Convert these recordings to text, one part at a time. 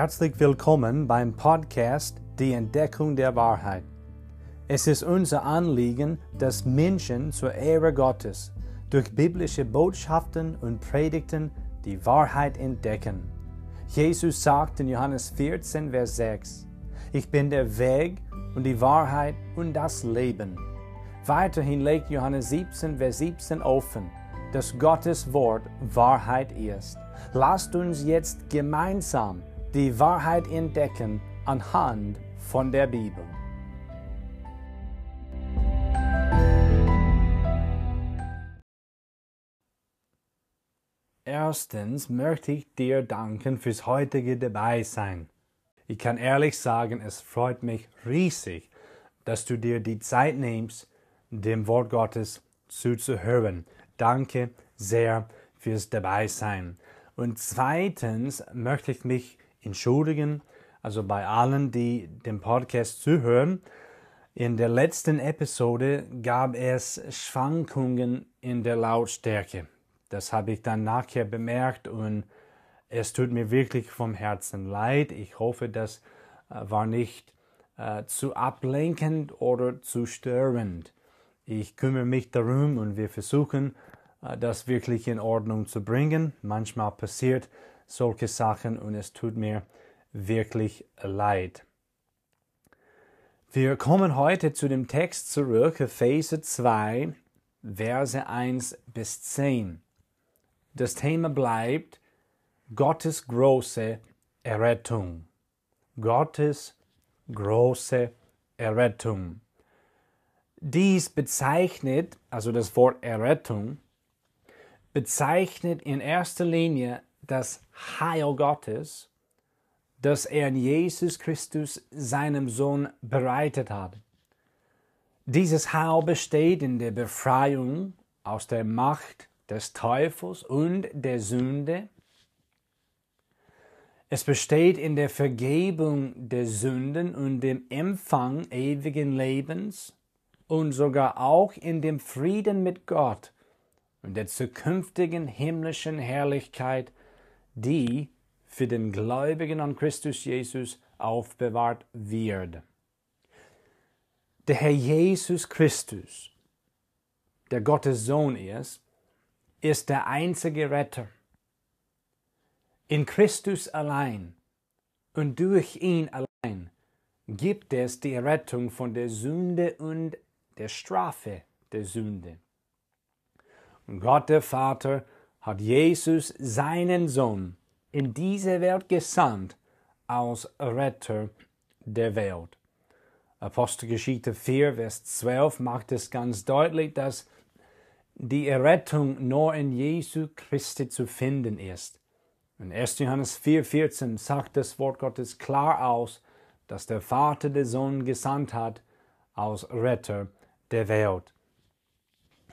Herzlich willkommen beim Podcast Die Entdeckung der Wahrheit. Es ist unser Anliegen, dass Menschen zur Ehre Gottes durch biblische Botschaften und Predigten die Wahrheit entdecken. Jesus sagt in Johannes 14, Vers 6, Ich bin der Weg und die Wahrheit und das Leben. Weiterhin legt Johannes 17, Vers 17 offen, dass Gottes Wort Wahrheit ist. Lasst uns jetzt gemeinsam die Wahrheit entdecken anhand von der Bibel. Erstens möchte ich dir danken fürs heutige Dabeisein. Ich kann ehrlich sagen, es freut mich riesig, dass du dir die Zeit nimmst, dem Wort Gottes zuzuhören. Danke sehr fürs Dabeisein. Und zweitens möchte ich mich entschuldigen, also bei allen, die dem Podcast zuhören. In der letzten Episode gab es Schwankungen in der Lautstärke. Das habe ich dann nachher bemerkt und es tut mir wirklich vom Herzen leid. Ich hoffe, das äh, war nicht äh, zu ablenkend oder zu störend. Ich kümmere mich darum und wir versuchen, äh, das wirklich in Ordnung zu bringen. Manchmal passiert solche Sachen und es tut mir wirklich leid. Wir kommen heute zu dem Text zurück, Epheser 2, Verse 1 bis 10. Das Thema bleibt Gottes große Errettung. Gottes große Errettung. Dies bezeichnet, also das Wort Errettung, bezeichnet in erster Linie das Heil Gottes, das er in Jesus Christus, seinem Sohn, bereitet hat. Dieses Heil besteht in der Befreiung aus der Macht des Teufels und der Sünde. Es besteht in der Vergebung der Sünden und dem Empfang ewigen Lebens und sogar auch in dem Frieden mit Gott und der zukünftigen himmlischen Herrlichkeit die für den Gläubigen an Christus Jesus aufbewahrt wird. Der Herr Jesus Christus, der Gottes Sohn ist, ist der einzige Retter. In Christus allein und durch ihn allein gibt es die Rettung von der Sünde und der Strafe der Sünde. Und Gott der Vater hat Jesus seinen Sohn in diese Welt gesandt als Retter der Welt. Apostelgeschichte 4, Vers 12 macht es ganz deutlich, dass die Errettung nur in Jesu Christi zu finden ist. In 1. Johannes 4, 14 sagt das Wort Gottes klar aus, dass der Vater den Sohn gesandt hat als Retter der Welt.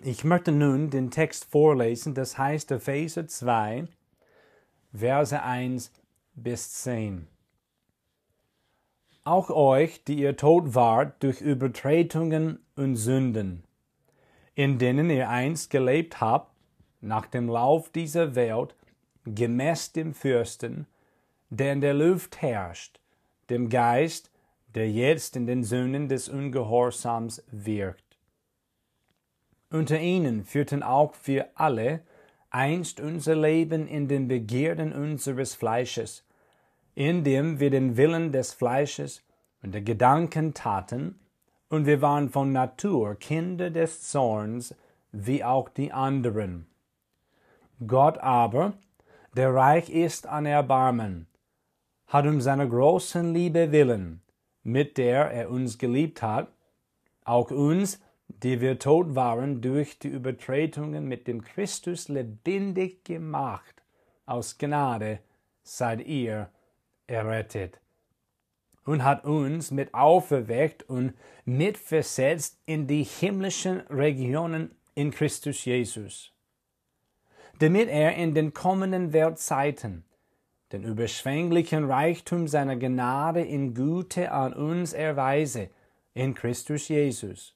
Ich möchte nun den Text vorlesen, das heißt Epheser 2, Verse 1 bis 10. Auch euch, die ihr tot wart durch Übertretungen und Sünden, in denen ihr einst gelebt habt, nach dem Lauf dieser Welt, gemäß dem Fürsten, der in der Luft herrscht, dem Geist, der jetzt in den Söhnen des Ungehorsams wirkt unter ihnen führten auch wir alle einst unser Leben in den Begierden unseres Fleisches, indem wir den Willen des Fleisches und der Gedanken taten, und wir waren von Natur Kinder des Zorns, wie auch die anderen. Gott aber, der reich ist an Erbarmen, hat um seiner großen Liebe willen, mit der er uns geliebt hat, auch uns die wir tot waren durch die Übertretungen mit dem Christus lebendig gemacht. Aus Gnade seid ihr errettet. Und hat uns mit auferweckt und mitversetzt in die himmlischen Regionen in Christus Jesus, damit er in den kommenden Weltzeiten den überschwänglichen Reichtum seiner Gnade in Güte an uns erweise in Christus Jesus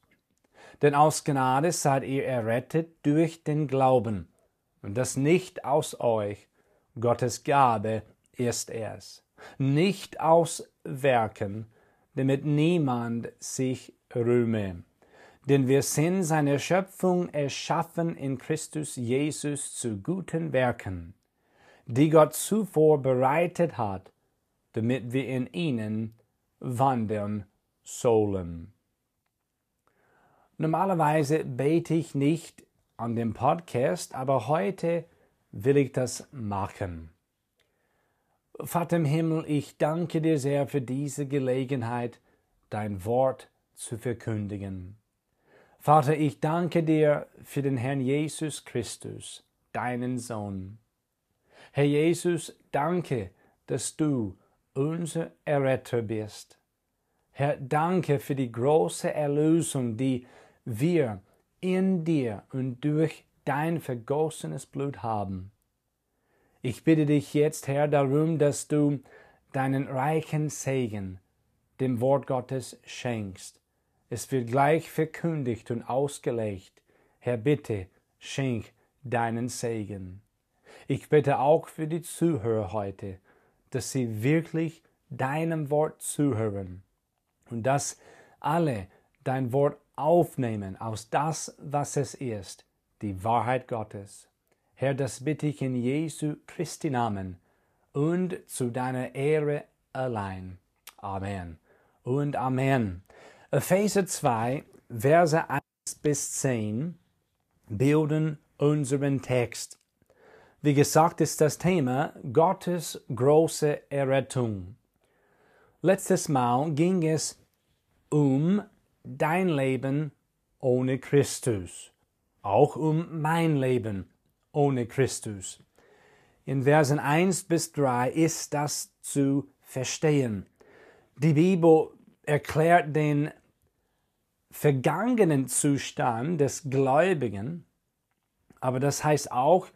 denn aus Gnade seid ihr errettet durch den Glauben, und das nicht aus euch, Gottes Gabe ist es, nicht aus Werken, damit niemand sich rühme. Denn wir sind seine Schöpfung erschaffen in Christus Jesus zu guten Werken, die Gott zuvor bereitet hat, damit wir in ihnen wandeln sollen. Normalerweise bete ich nicht an dem Podcast, aber heute will ich das machen. Vater im Himmel, ich danke dir sehr für diese Gelegenheit, dein Wort zu verkündigen. Vater, ich danke dir für den Herrn Jesus Christus, deinen Sohn. Herr Jesus, danke, dass du unser Erretter bist. Herr, danke für die große Erlösung, die wir in dir und durch dein vergossenes Blut haben. Ich bitte dich jetzt, Herr, darum, dass du deinen reichen Segen dem Wort Gottes schenkst. Es wird gleich verkündigt und ausgelegt. Herr, bitte, schenk deinen Segen. Ich bitte auch für die Zuhörer heute, dass sie wirklich deinem Wort zuhören und dass alle dein Wort aufnehmen aus das, was es ist, die Wahrheit Gottes. Herr, das bitte ich in Jesu Christi Namen und zu deiner Ehre allein. Amen und Amen. Epheser 2, Verse 1 bis 10 bilden unseren Text. Wie gesagt, ist das Thema Gottes große Errettung. Letztes Mal ging es um dein Leben ohne Christus, auch um mein Leben ohne Christus. In Versen 1 bis 3 ist das zu verstehen. Die Bibel erklärt den vergangenen Zustand des Gläubigen, aber das heißt auch,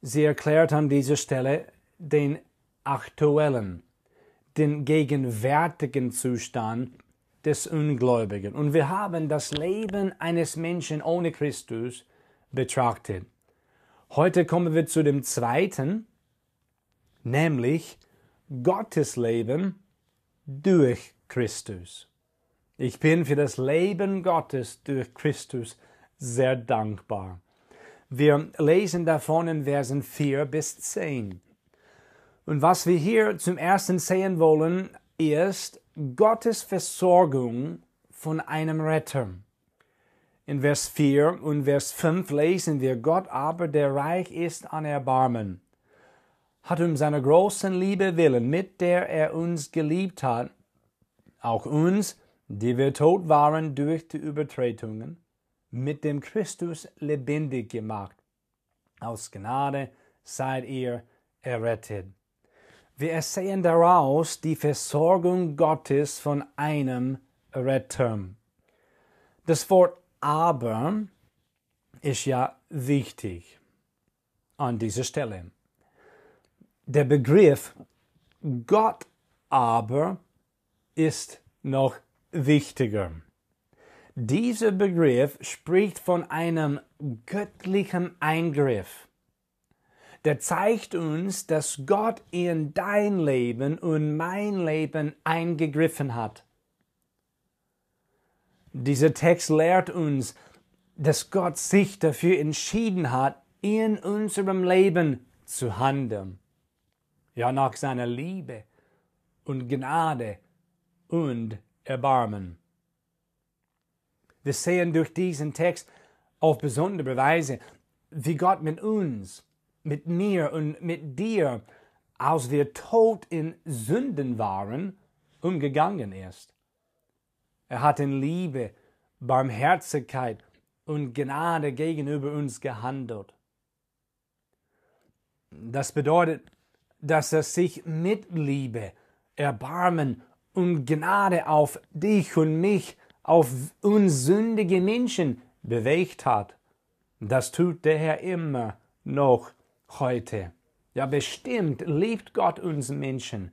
sie erklärt an dieser Stelle den aktuellen, den gegenwärtigen Zustand des Ungläubigen. Und wir haben das Leben eines Menschen ohne Christus betrachtet. Heute kommen wir zu dem zweiten, nämlich Gottes Leben durch Christus. Ich bin für das Leben Gottes durch Christus sehr dankbar. Wir lesen davon in Versen 4 bis 10. Und was wir hier zum ersten sehen wollen, ist Gottes Versorgung von einem Retter. In Vers 4 und Vers 5 lesen wir, Gott aber, der reich ist an Erbarmen, hat um seiner großen Liebe willen, mit der er uns geliebt hat, auch uns, die wir tot waren durch die Übertretungen, mit dem Christus lebendig gemacht. Aus Gnade seid ihr errettet. Wir ersehen daraus die Versorgung Gottes von einem Retter. Das Wort aber ist ja wichtig an dieser Stelle. Der Begriff Gott aber ist noch wichtiger. Dieser Begriff spricht von einem göttlichen Eingriff. Der zeigt uns, dass Gott in dein Leben und mein Leben eingegriffen hat. Dieser Text lehrt uns, dass Gott sich dafür entschieden hat, in unserem Leben zu handeln. Ja, nach seiner Liebe und Gnade und Erbarmen. Wir sehen durch diesen Text auf besondere Weise, wie Gott mit uns, mit mir und mit dir, als wir tot in Sünden waren, umgegangen ist. Er hat in Liebe, Barmherzigkeit und Gnade gegenüber uns gehandelt. Das bedeutet, dass er sich mit Liebe, Erbarmen und Gnade auf dich und mich, auf uns sündige Menschen bewegt hat. Das tut der Herr immer noch heute. Ja, bestimmt liebt Gott uns Menschen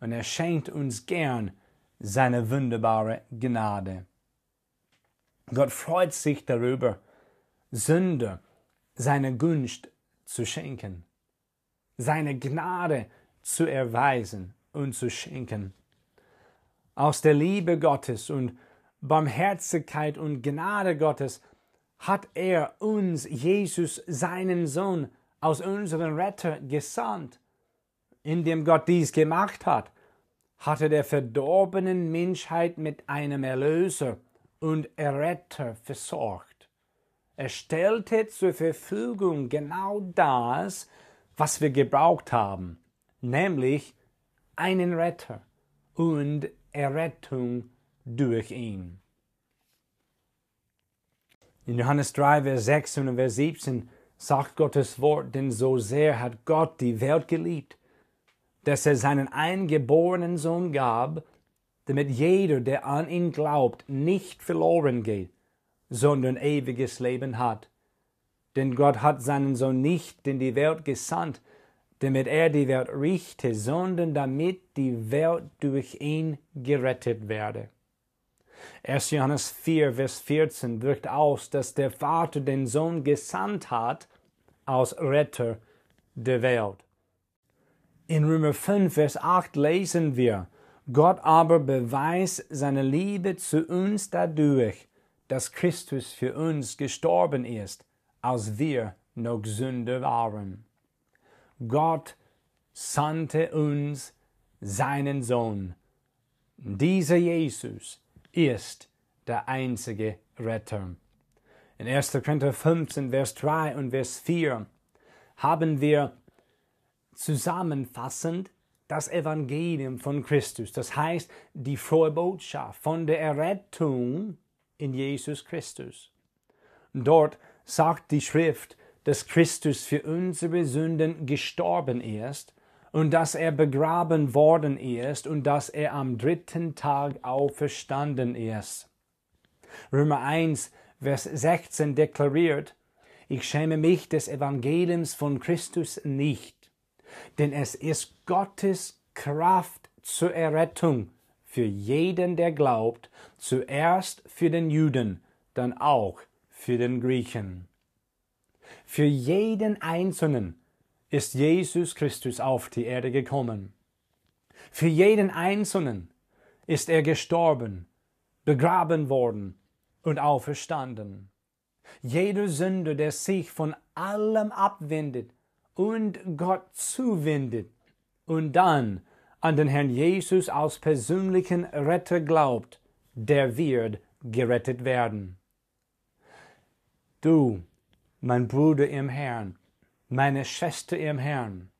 und er schenkt uns gern seine wunderbare Gnade. Gott freut sich darüber, Sünder seine Gunst zu schenken, seine Gnade zu erweisen uns zu schenken. Aus der Liebe Gottes und Barmherzigkeit und Gnade Gottes hat er uns, Jesus, seinen Sohn, aus unserem Retter gesandt. Indem Gott dies gemacht hat, hat er der verdorbenen Menschheit mit einem Erlöser und Erretter versorgt. Er stellte zur Verfügung genau das, was wir gebraucht haben, nämlich einen Retter und Errettung durch ihn. In Johannes 3, Vers 6 und Vers 17 sagt Gottes Wort, denn so sehr hat Gott die Welt geliebt, dass er seinen eingeborenen Sohn gab, damit jeder, der an ihn glaubt, nicht verloren geht, sondern ewiges Leben hat. Denn Gott hat seinen Sohn nicht in die Welt gesandt, damit er die Welt richte, sondern damit die Welt durch ihn gerettet werde. 1. Johannes 4, Vers 14 wirkt aus, dass der Vater den Sohn gesandt hat als Retter der Welt. In Römer 5, Vers 8 lesen wir, Gott aber beweist seine Liebe zu uns dadurch, dass Christus für uns gestorben ist, als wir noch Sünder waren. Gott sandte uns seinen Sohn. Dieser Jesus ist der einzige Retter. In 1. Korinther 15, Vers 3 und Vers 4 haben wir zusammenfassend das Evangelium von Christus, das heißt die frohe Botschaft von der Errettung in Jesus Christus. Dort sagt die Schrift, dass Christus für unsere Sünden gestorben ist und dass er begraben worden ist und dass er am dritten Tag auferstanden ist. Römer 1, Vers 16 deklariert, ich schäme mich des Evangeliums von Christus nicht, denn es ist Gottes Kraft zur Errettung für jeden, der glaubt, zuerst für den Juden, dann auch für den Griechen. Für jeden Einzelnen ist Jesus Christus auf die Erde gekommen. Für jeden Einzelnen ist er gestorben, begraben worden und auferstanden. Jeder Sünder, der sich von allem abwendet und Gott zuwendet und dann an den Herrn Jesus als persönlichen Retter glaubt, der wird gerettet werden. Du, mein Bruder im Herrn, meine Schwester im Herrn.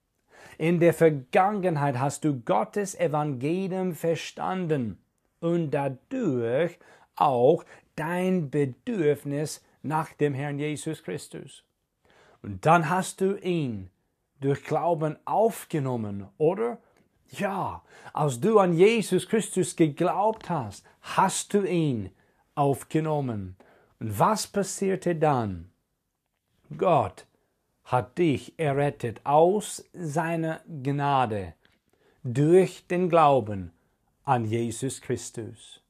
In der Vergangenheit hast du Gottes Evangelium verstanden und dadurch auch dein Bedürfnis nach dem Herrn Jesus Christus. Und dann hast du ihn durch Glauben aufgenommen, oder? Ja, als du an Jesus Christus geglaubt hast, hast du ihn aufgenommen. Und was passierte dann? Gott hat dich errettet aus seiner Gnade durch den Glauben an Jesus Christus.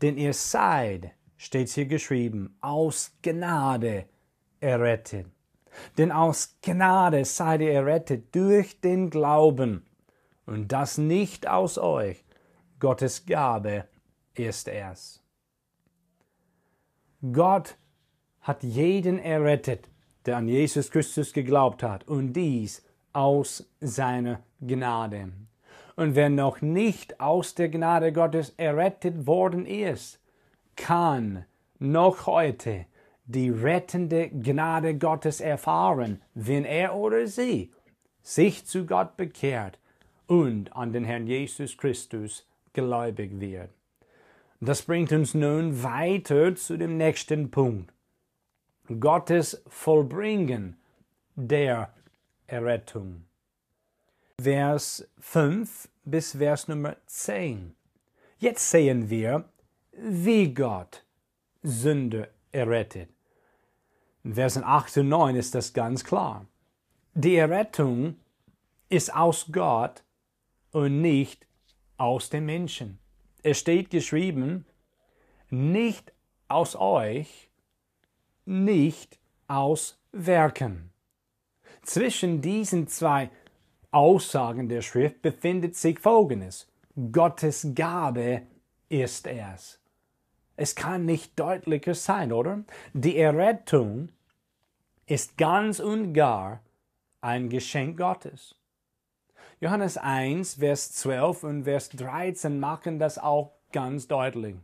Denn ihr seid, steht hier geschrieben, aus Gnade errettet. Denn aus Gnade seid ihr errettet durch den Glauben und das nicht aus euch, Gottes Gabe ist es. Gott hat jeden errettet, der an Jesus Christus geglaubt hat, und dies aus seiner Gnade. Und wer noch nicht aus der Gnade Gottes errettet worden ist, kann noch heute die rettende Gnade Gottes erfahren, wenn er oder sie sich zu Gott bekehrt und an den Herrn Jesus Christus gläubig wird. Das bringt uns nun weiter zu dem nächsten Punkt. Gottes Vollbringen der Errettung. Vers 5 bis Vers Nummer 10. Jetzt sehen wir, wie Gott Sünde errettet. In Versen 8 und 9 ist das ganz klar. Die Errettung ist aus Gott und nicht aus den Menschen. Es steht geschrieben, nicht aus euch, nicht aus Werken. Zwischen diesen zwei Aussagen der Schrift befindet sich Folgendes. Gottes Gabe ist es. Es kann nicht deutlicher sein, oder? Die Errettung ist ganz und gar ein Geschenk Gottes. Johannes 1, Vers 12 und Vers 13 machen das auch ganz deutlich.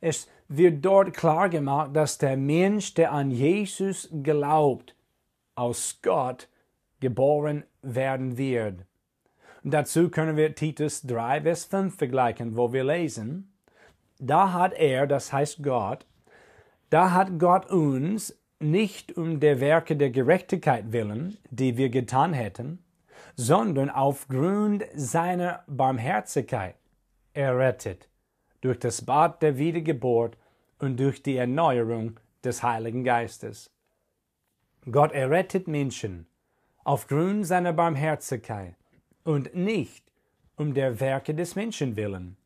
Es wird dort klar gemacht, dass der Mensch, der an Jesus glaubt, aus Gott geboren werden wird. Und dazu können wir Titus 3, Vers 5 vergleichen, wo wir lesen, da hat er, das heißt Gott, da hat Gott uns nicht um der Werke der Gerechtigkeit willen, die wir getan hätten, sondern aufgrund seiner Barmherzigkeit errettet, durch das Bad der Wiedergeburt und durch die Erneuerung des Heiligen Geistes. Gott errettet Menschen aufgrund seiner Barmherzigkeit und nicht um der Werke des Menschen willen.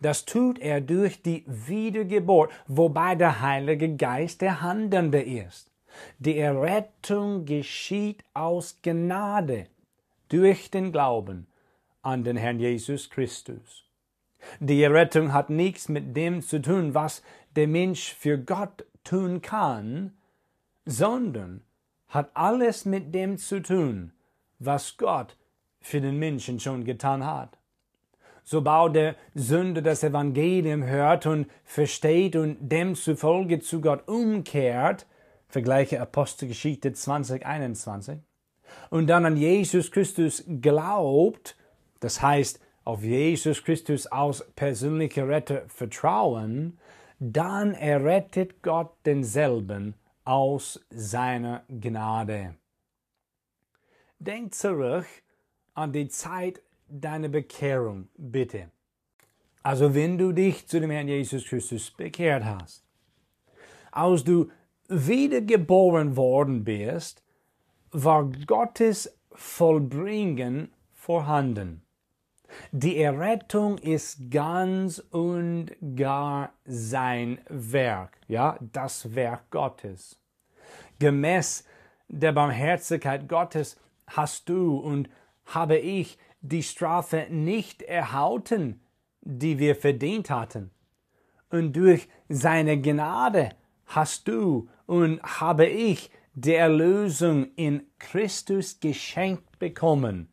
Das tut er durch die Wiedergeburt, wobei der Heilige Geist der Handelnde ist. Die Errettung geschieht aus Gnade durch den Glauben an den Herrn Jesus Christus. Die Errettung hat nichts mit dem zu tun, was der Mensch für Gott tun kann, sondern hat alles mit dem zu tun, was Gott für den Menschen schon getan hat. Sobald der Sünder das Evangelium hört und versteht und demzufolge zu Gott umkehrt, vergleiche Apostelgeschichte 2021, und dann an Jesus Christus glaubt, das heißt auf Jesus Christus als persönlicher Retter vertrauen, dann errettet Gott denselben aus seiner Gnade. Denk zurück an die Zeit deiner Bekehrung, bitte. Also wenn du dich zu dem Herrn Jesus Christus bekehrt hast, als du wiedergeboren worden bist, war Gottes Vollbringen vorhanden. Die Errettung ist ganz und gar sein Werk, ja, das Werk Gottes. Gemäß der Barmherzigkeit Gottes hast du und habe ich die Strafe nicht erhalten, die wir verdient hatten. Und durch seine Gnade hast du und habe ich die Erlösung in Christus geschenkt bekommen.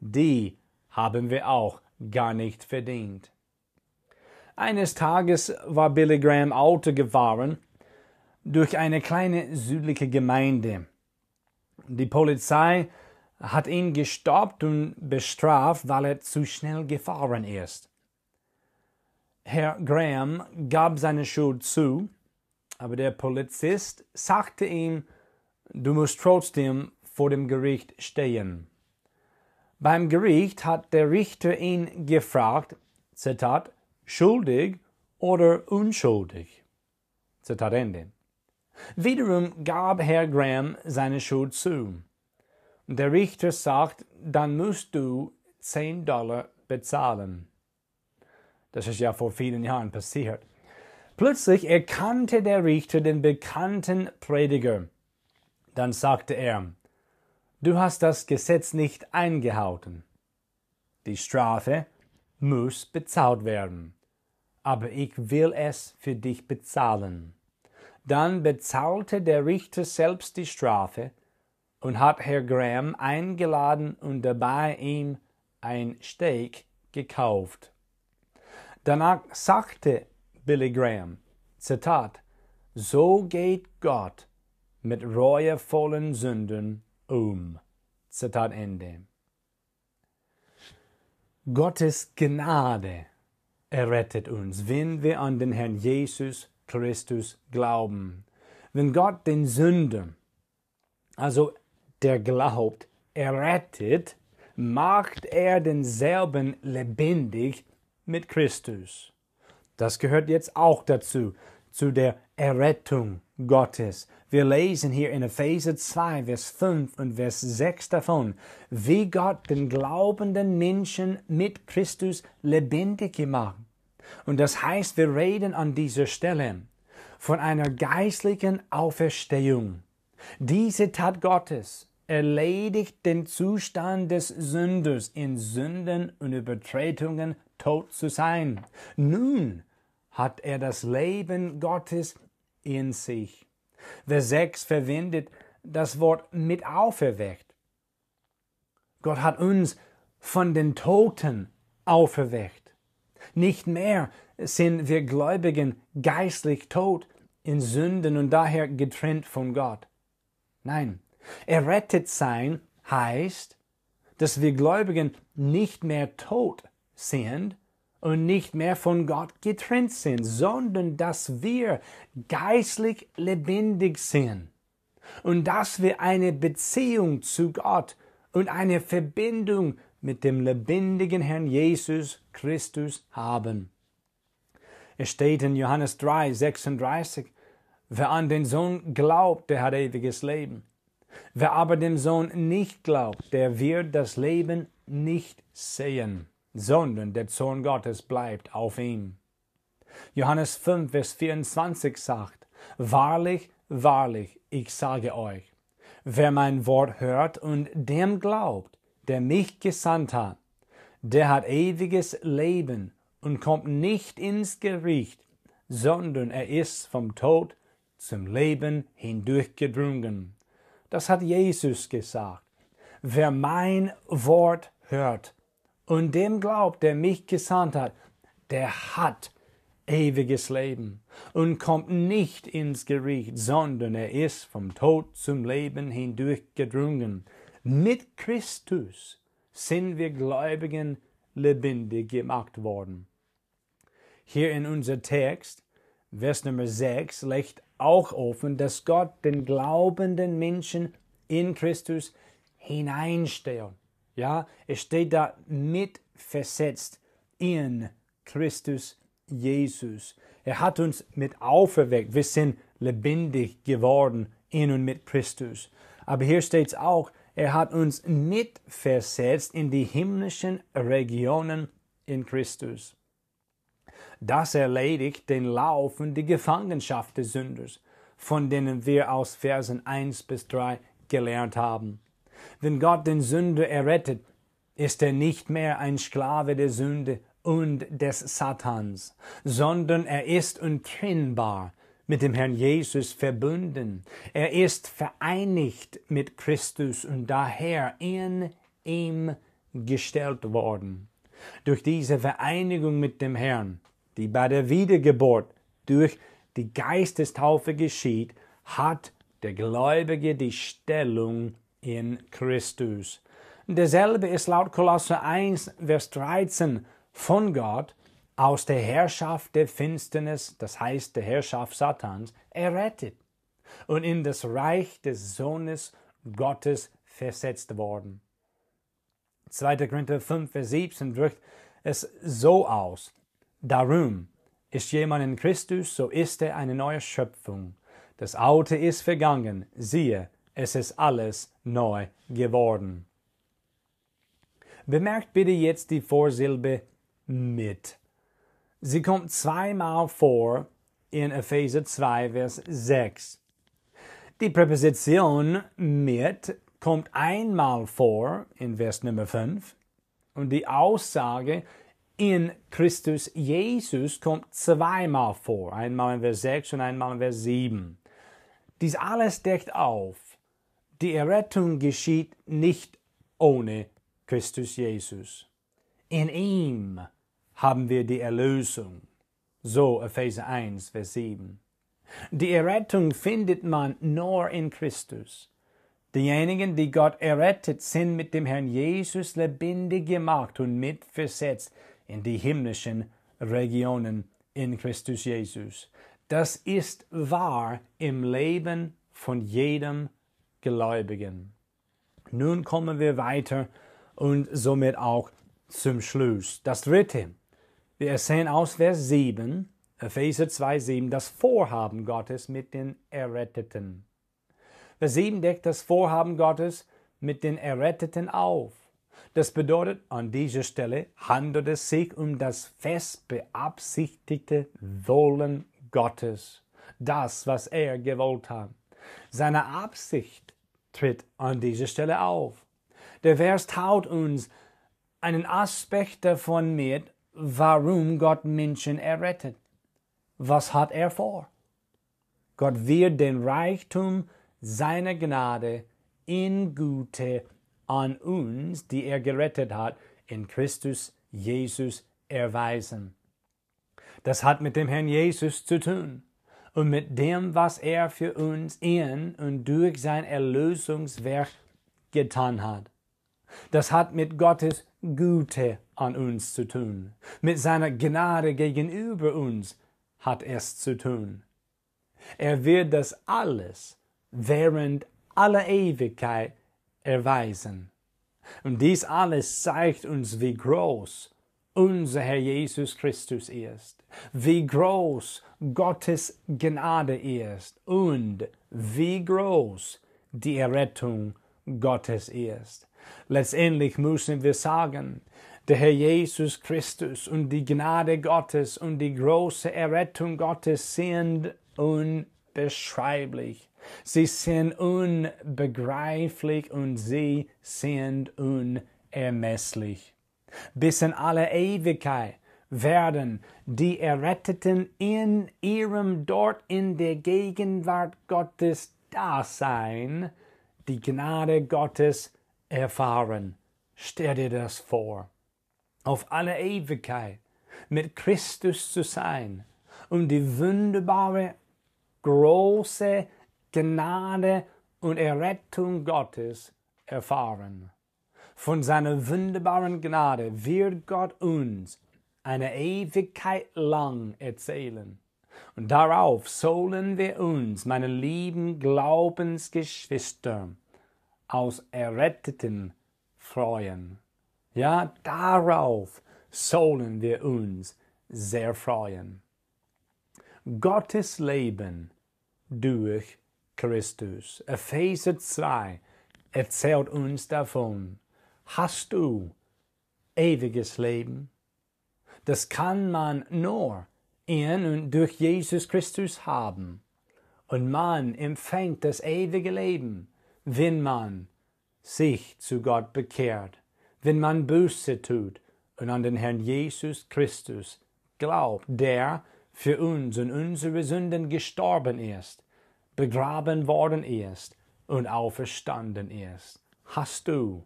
Die haben wir auch gar nicht verdient. Eines Tages war Billy Graham Auto gefahren durch eine kleine südliche Gemeinde. Die Polizei hat ihn gestoppt und bestraft, weil er zu schnell gefahren ist. Herr Graham gab seine Schuld zu, aber der Polizist sagte ihm, du musst trotzdem vor dem Gericht stehen. Beim Gericht hat der Richter ihn gefragt, Zitat, schuldig oder unschuldig. Zitat Ende. Wiederum gab Herr Graham seine Schuld zu. Der Richter sagt, dann musst du 10 Dollar bezahlen. Das ist ja vor vielen Jahren passiert. Plötzlich erkannte der Richter den bekannten Prediger. Dann sagte er, Du hast das Gesetz nicht eingehalten. Die Strafe muss bezahlt werden. Aber ich will es für dich bezahlen. Dann bezahlte der Richter selbst die Strafe und hat Herr Graham eingeladen und dabei ihm ein Steak gekauft. Danach sagte Billy Graham, Zitat, so geht Gott mit reuevollen Sünden um. Zitat Ende. Gottes Gnade errettet uns, wenn wir an den Herrn Jesus Christus glauben. Wenn Gott den Sünder, also der glaubt, errettet, macht er denselben lebendig mit Christus. Das gehört jetzt auch dazu, zu der Errettung Gottes. Wir lesen hier in Epheser 2, Vers 5 und Vers 6 davon, wie Gott den glaubenden Menschen mit Christus lebendig gemacht. Und das heißt, wir reden an dieser Stelle von einer geistlichen Auferstehung. Diese Tat Gottes erledigt den Zustand des Sünders, in Sünden und Übertretungen tot zu sein. Nun hat er das Leben Gottes in sich. Vers 6 verwendet das Wort mit auferweckt. Gott hat uns von den Toten auferweckt. Nicht mehr sind wir Gläubigen geistlich tot in Sünden und daher getrennt von Gott. Nein, errettet sein heißt, dass wir Gläubigen nicht mehr tot sind und nicht mehr von Gott getrennt sind, sondern dass wir geistlich lebendig sind und dass wir eine Beziehung zu Gott und eine Verbindung mit dem lebendigen Herrn Jesus Christus haben. Es steht in Johannes 3, 36, wer an den Sohn glaubt, der hat ewiges Leben. Wer aber dem Sohn nicht glaubt, der wird das Leben nicht sehen, sondern der Sohn Gottes bleibt auf ihm. Johannes 5, Vers 24 sagt, Wahrlich, wahrlich, ich sage euch, wer mein Wort hört und dem glaubt, der mich gesandt hat, der hat ewiges Leben und kommt nicht ins Gericht, sondern er ist vom Tod zum Leben hindurchgedrungen. Das hat Jesus gesagt. Wer mein Wort hört und dem glaubt, der mich gesandt hat, der hat ewiges Leben und kommt nicht ins Gericht, sondern er ist vom Tod zum Leben hindurchgedrungen. Mit Christus sind wir Gläubigen lebendig gemacht worden. Hier in unser Text, Vers Nummer 6, legt auch offen, dass Gott den glaubenden Menschen in Christus hineinstellt. Ja, es steht da mit versetzt in Christus Jesus. Er hat uns mit auferweckt. Wir sind lebendig geworden in und mit Christus. Aber hier steht es auch, er hat uns mitversetzt in die himmlischen Regionen in Christus. Das erledigt den Lauf und die Gefangenschaft des Sünders, von denen wir aus Versen 1 bis 3 gelernt haben. Wenn Gott den Sünder errettet, ist er nicht mehr ein Sklave der Sünde und des Satans, sondern er ist untrennbar mit dem Herrn Jesus verbunden. Er ist vereinigt mit Christus und daher in ihm gestellt worden. Durch diese Vereinigung mit dem Herrn, die bei der Wiedergeburt durch die Geistestaufe geschieht, hat der Gläubige die Stellung in Christus. Derselbe ist laut Kolosser 1, Vers 13 von Gott aus der Herrschaft der Finsternis, das heißt der Herrschaft Satans, errettet und in das Reich des Sohnes Gottes versetzt worden. 2. Korinther 5, Vers 17 drückt es so aus. Darum ist jemand in Christus, so ist er eine neue Schöpfung. Das Alte ist vergangen, siehe, es ist alles neu geworden. Bemerkt bitte jetzt die Vorsilbe mit. Sie kommt zweimal vor in Epheser 2, Vers 6. Die Präposition mit kommt einmal vor in Vers Nummer 5 und die Aussage in Christus Jesus kommt zweimal vor, einmal in Vers 6 und einmal in Vers 7. Dies alles deckt auf. Die Errettung geschieht nicht ohne Christus Jesus. In ihm haben wir die Erlösung. So Epheser 1, Vers 7. Die Errettung findet man nur in Christus. Diejenigen, die Gott errettet, sind mit dem Herrn Jesus lebendig gemacht und mitversetzt in die himmlischen Regionen in Christus Jesus. Das ist wahr im Leben von jedem Gläubigen. Nun kommen wir weiter und somit auch zum Schluss. Das dritte, wir sehen aus Vers 7, Epheser 2, 7, das Vorhaben Gottes mit den Erretteten. Vers 7 deckt das Vorhaben Gottes mit den Erretteten auf. Das bedeutet, an dieser Stelle handelt es sich um das fest beabsichtigte Wollen Gottes, das, was er gewollt hat. Seine Absicht tritt an dieser Stelle auf. Der Vers taut uns einen Aspekt davon mit, warum Gott Menschen errettet. Was hat er vor? Gott wird den Reichtum seiner Gnade in Gute an uns, die er gerettet hat, in Christus Jesus erweisen. Das hat mit dem Herrn Jesus zu tun und mit dem, was er für uns in und durch sein Erlösungswerk getan hat. Das hat mit Gottes Güte an uns zu tun. Mit seiner Gnade gegenüber uns hat es zu tun. Er wird das alles während aller Ewigkeit erweisen. Und dies alles zeigt uns, wie groß unser Herr Jesus Christus ist, wie groß Gottes Gnade ist und wie groß die Errettung Gottes ist. Letztendlich müssen wir sagen, der Herr Jesus Christus und die Gnade Gottes und die große Errettung Gottes sind unbeschreiblich. Sie sind unbegreiflich und sie sind unermesslich. Bis in alle Ewigkeit werden die Erretteten in ihrem dort in der Gegenwart Gottes Dasein die Gnade Gottes erfahren. Stell dir das vor. Auf alle Ewigkeit mit Christus zu sein und die wunderbare, große Gnade und Errettung Gottes erfahren. Von seiner wunderbaren Gnade wird Gott uns eine Ewigkeit lang erzählen. Und darauf sollen wir uns, meine lieben Glaubensgeschwister, aus Erretteten freuen. Ja, darauf sollen wir uns sehr freuen. Gottes Leben durch Christus. Epheser 2 erzählt uns davon. Hast du ewiges Leben? Das kann man nur in und durch Jesus Christus haben. Und man empfängt das ewige Leben, wenn man sich zu Gott bekehrt, wenn man Buße tut und an den Herrn Jesus Christus glaubt, der für uns und unsere Sünden gestorben ist, begraben worden ist und auferstanden ist. Hast du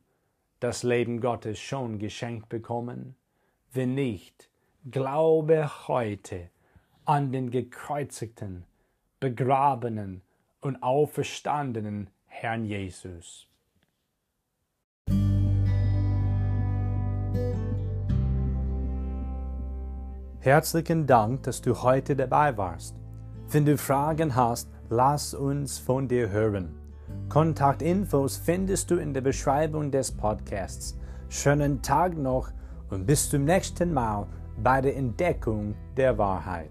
das Leben Gottes schon geschenkt bekommen? Wenn nicht, glaube heute an den gekreuzigten, begrabenen und auferstandenen Herrn Jesus. Herzlichen Dank, dass du heute dabei warst. Wenn du Fragen hast, lass uns von dir hören. Kontaktinfos findest du in der Beschreibung des Podcasts. Schönen Tag noch und bis zum nächsten Mal bei der Entdeckung der Wahrheit.